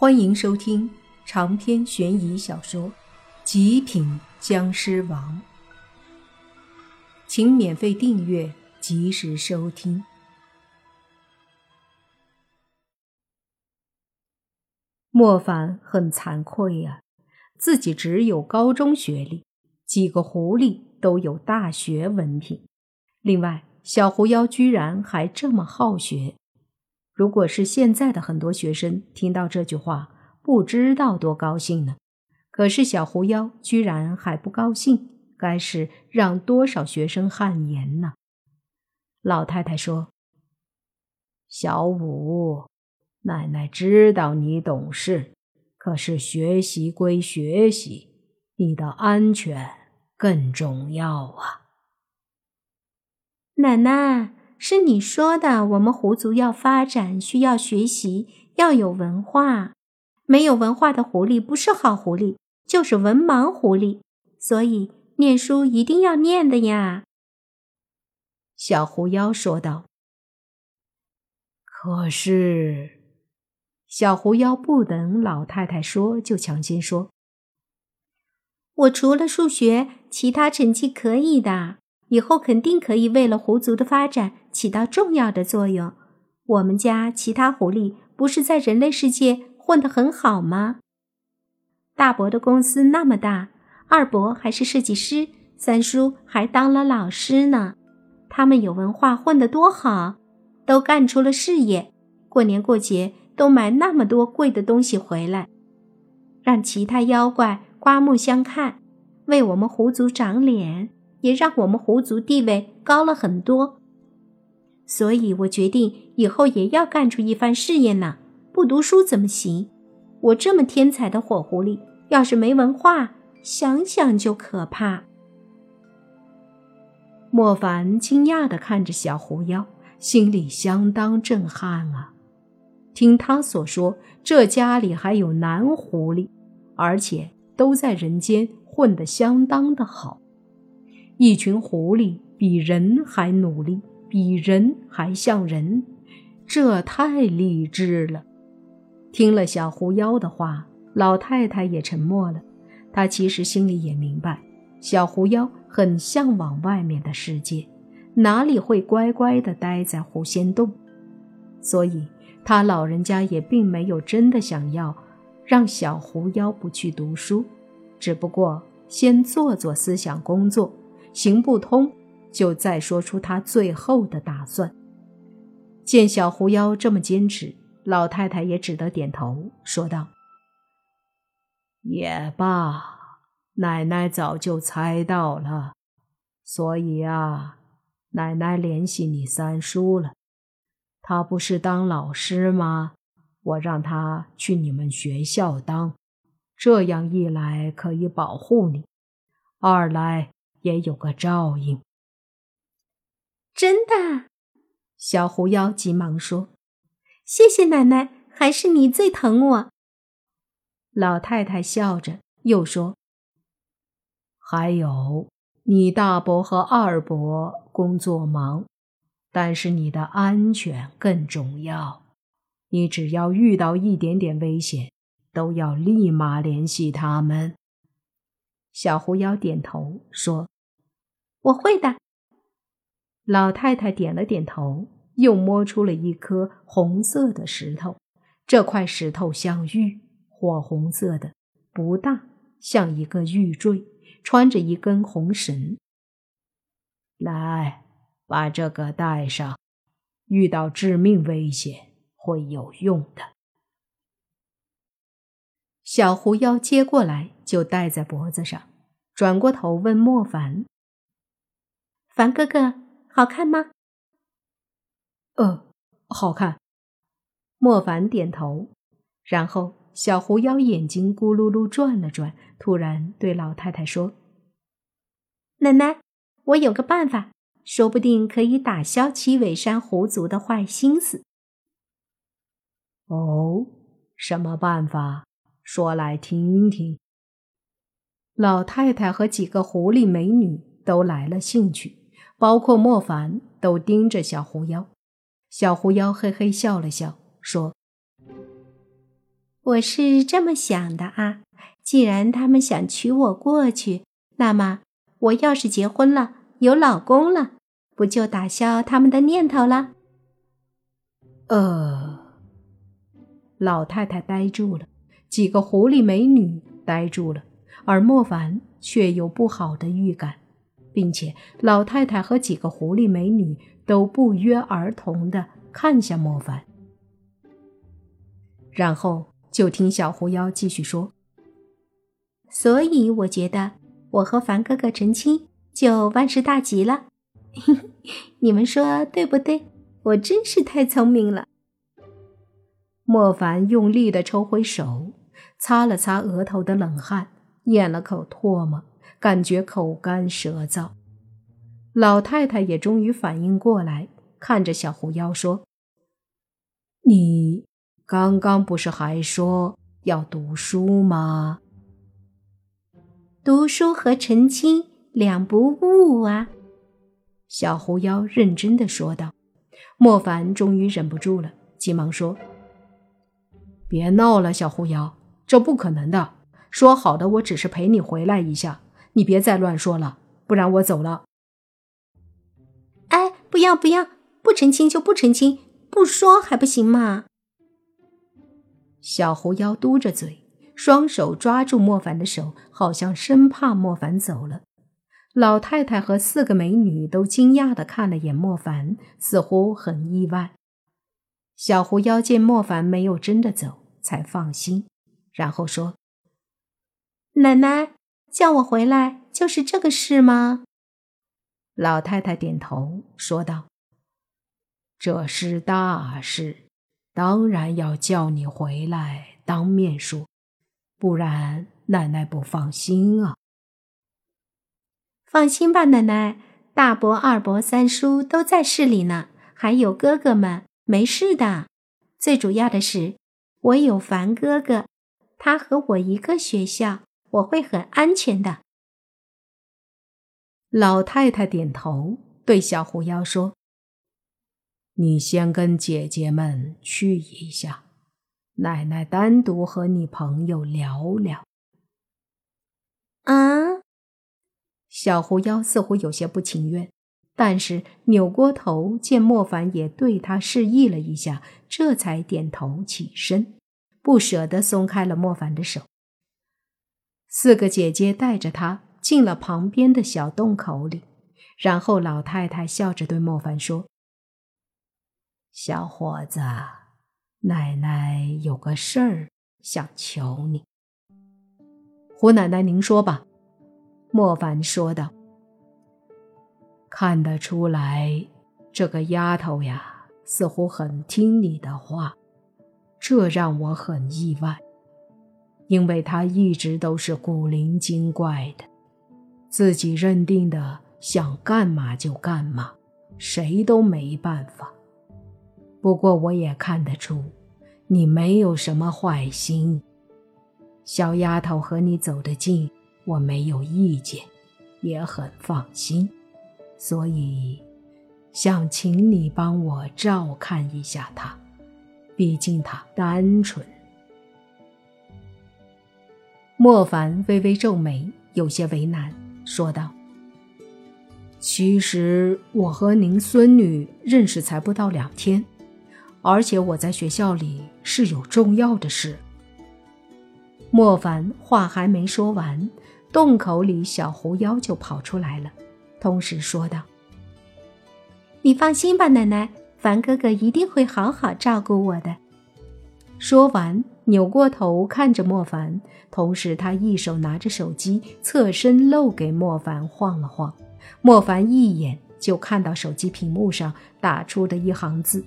欢迎收听长篇悬疑小说《极品僵尸王》，请免费订阅，及时收听。莫凡很惭愧呀，自己只有高中学历，几个狐狸都有大学文凭，另外小狐妖居然还这么好学。如果是现在的很多学生听到这句话，不知道多高兴呢。可是小狐妖居然还不高兴，该是让多少学生汗颜呢？老太太说：“小五，奶奶知道你懂事，可是学习归学习，你的安全更重要啊。”奶奶。是你说的，我们狐族要发展，需要学习，要有文化。没有文化的狐狸不是好狐狸，就是文盲狐狸。所以念书一定要念的呀。”小狐妖说道。“可是，小狐妖不等老太太说，就抢先说：‘我除了数学，其他成绩可以的。’”以后肯定可以为了狐族的发展起到重要的作用。我们家其他狐狸不是在人类世界混得很好吗？大伯的公司那么大，二伯还是设计师，三叔还当了老师呢。他们有文化，混得多好，都干出了事业。过年过节都买那么多贵的东西回来，让其他妖怪刮目相看，为我们狐族长脸。也让我们狐族地位高了很多，所以我决定以后也要干出一番事业呢。不读书怎么行？我这么天才的火狐狸，要是没文化，想想就可怕。莫凡惊讶地看着小狐妖，心里相当震撼啊！听他所说，这家里还有男狐狸，而且都在人间混得相当的好。一群狐狸比人还努力，比人还像人，这太励志了。听了小狐妖的话，老太太也沉默了。她其实心里也明白，小狐妖很向往外面的世界，哪里会乖乖的待在狐仙洞？所以，他老人家也并没有真的想要让小狐妖不去读书，只不过先做做思想工作。行不通，就再说出他最后的打算。见小狐妖这么坚持，老太太也只得点头，说道：“也罢，奶奶早就猜到了，所以啊，奶奶联系你三叔了。他不是当老师吗？我让他去你们学校当，这样一来可以保护你，二来……”也有个照应。真的，小狐妖急忙说：“谢谢奶奶，还是你最疼我。”老太太笑着又说：“还有，你大伯和二伯工作忙，但是你的安全更重要。你只要遇到一点点危险，都要立马联系他们。”小狐妖点头说：“我会的。”老太太点了点头，又摸出了一颗红色的石头。这块石头像玉，火红色的，不大，像一个玉坠，穿着一根红绳。来，把这个带上，遇到致命危险会有用的。小狐妖接过来。就戴在脖子上，转过头问莫凡：“凡哥哥，好看吗？”“呃，好看。”莫凡点头。然后小狐妖眼睛咕噜噜转了转，突然对老太太说：“奶奶，我有个办法，说不定可以打消七尾山狐族的坏心思。”“哦，什么办法？说来听听。”老太太和几个狐狸美女都来了兴趣，包括莫凡都盯着小狐妖。小狐妖嘿嘿笑了笑，说：“我是这么想的啊，既然他们想娶我过去，那么我要是结婚了，有老公了，不就打消他们的念头了？呃，老太太呆住了，几个狐狸美女呆住了，而莫凡却有不好的预感，并且老太太和几个狐狸美女都不约而同的看向莫凡，然后就听小狐妖继续说：“所以我觉得我和凡哥哥成亲就万事大吉了，你们说对不对？”我真是太聪明了。莫凡用力的抽回手，擦了擦额头的冷汗，咽了口唾沫，感觉口干舌燥。老太太也终于反应过来，看着小狐妖说：“你刚刚不是还说要读书吗？读书和成亲两不误啊。”小狐妖认真的说道。莫凡终于忍不住了，急忙说：“别闹了，小狐妖，这不可能的。说好的，我只是陪你回来一下，你别再乱说了，不然我走了。”哎，不要不要，不成亲就不成亲，不说还不行吗？小狐妖嘟着嘴，双手抓住莫凡的手，好像生怕莫凡走了。老太太和四个美女都惊讶地看了眼莫凡，似乎很意外。小狐妖见莫凡没有真的走，才放心，然后说：“奶奶叫我回来，就是这个事吗？”老太太点头说道：“这是大事，当然要叫你回来当面说，不然奶奶不放心啊。”放心吧，奶奶，大伯、二伯、三叔都在市里呢，还有哥哥们，没事的。最主要的是，我有凡哥哥，他和我一个学校，我会很安全的。老太太点头，对小狐妖说：“你先跟姐姐们去一下，奶奶单独和你朋友聊聊。”啊。小狐妖似乎有些不情愿，但是扭过头见莫凡也对他示意了一下，这才点头起身，不舍得松开了莫凡的手。四个姐姐带着他进了旁边的小洞口里，然后老太太笑着对莫凡说：“小伙子，奶奶有个事儿想求你。胡奶奶，您说吧。”莫凡说道：“看得出来，这个丫头呀，似乎很听你的话，这让我很意外，因为他一直都是古灵精怪的，自己认定的想干嘛就干嘛，谁都没办法。不过我也看得出，你没有什么坏心，小丫头和你走得近。”我没有意见，也很放心，所以想请你帮我照看一下他，毕竟他单纯。莫凡微微皱眉，有些为难，说道：“其实我和您孙女认识才不到两天，而且我在学校里是有重要的事。”莫凡话还没说完。洞口里，小狐妖就跑出来了，同时说道：“你放心吧，奶奶，凡哥哥一定会好好照顾我的。”说完，扭过头看着莫凡，同时他一手拿着手机，侧身露给莫凡晃了晃。莫凡一眼就看到手机屏幕上打出的一行字：“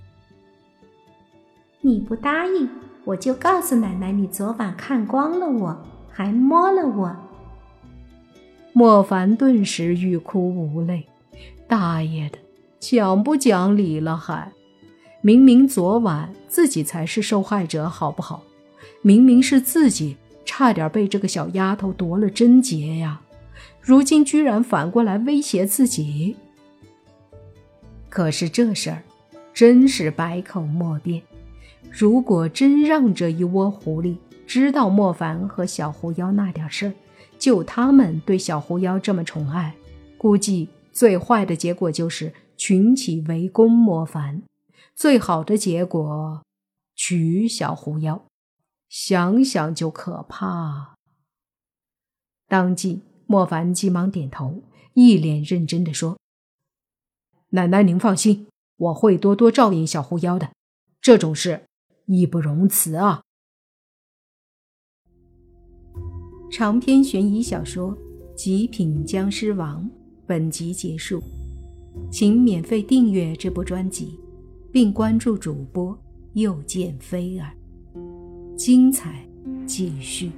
你不答应，我就告诉奶奶，你昨晚看光了我，还摸了我。”莫凡顿时欲哭无泪，大爷的，讲不讲理了还？明明昨晚自己才是受害者，好不好？明明是自己差点被这个小丫头夺了贞洁呀，如今居然反过来威胁自己。可是这事儿真是百口莫辩。如果真让这一窝狐狸知道莫凡和小狐妖那点事儿，就他们对小狐妖这么宠爱，估计最坏的结果就是群起围攻莫凡，最好的结果娶小狐妖。想想就可怕。当即，莫凡急忙点头，一脸认真的说：“奶奶，您放心，我会多多照应小狐妖的。这种事，义不容辞啊。”长篇悬疑小说《极品僵尸王》本集结束，请免费订阅这部专辑，并关注主播又见菲儿。精彩继续。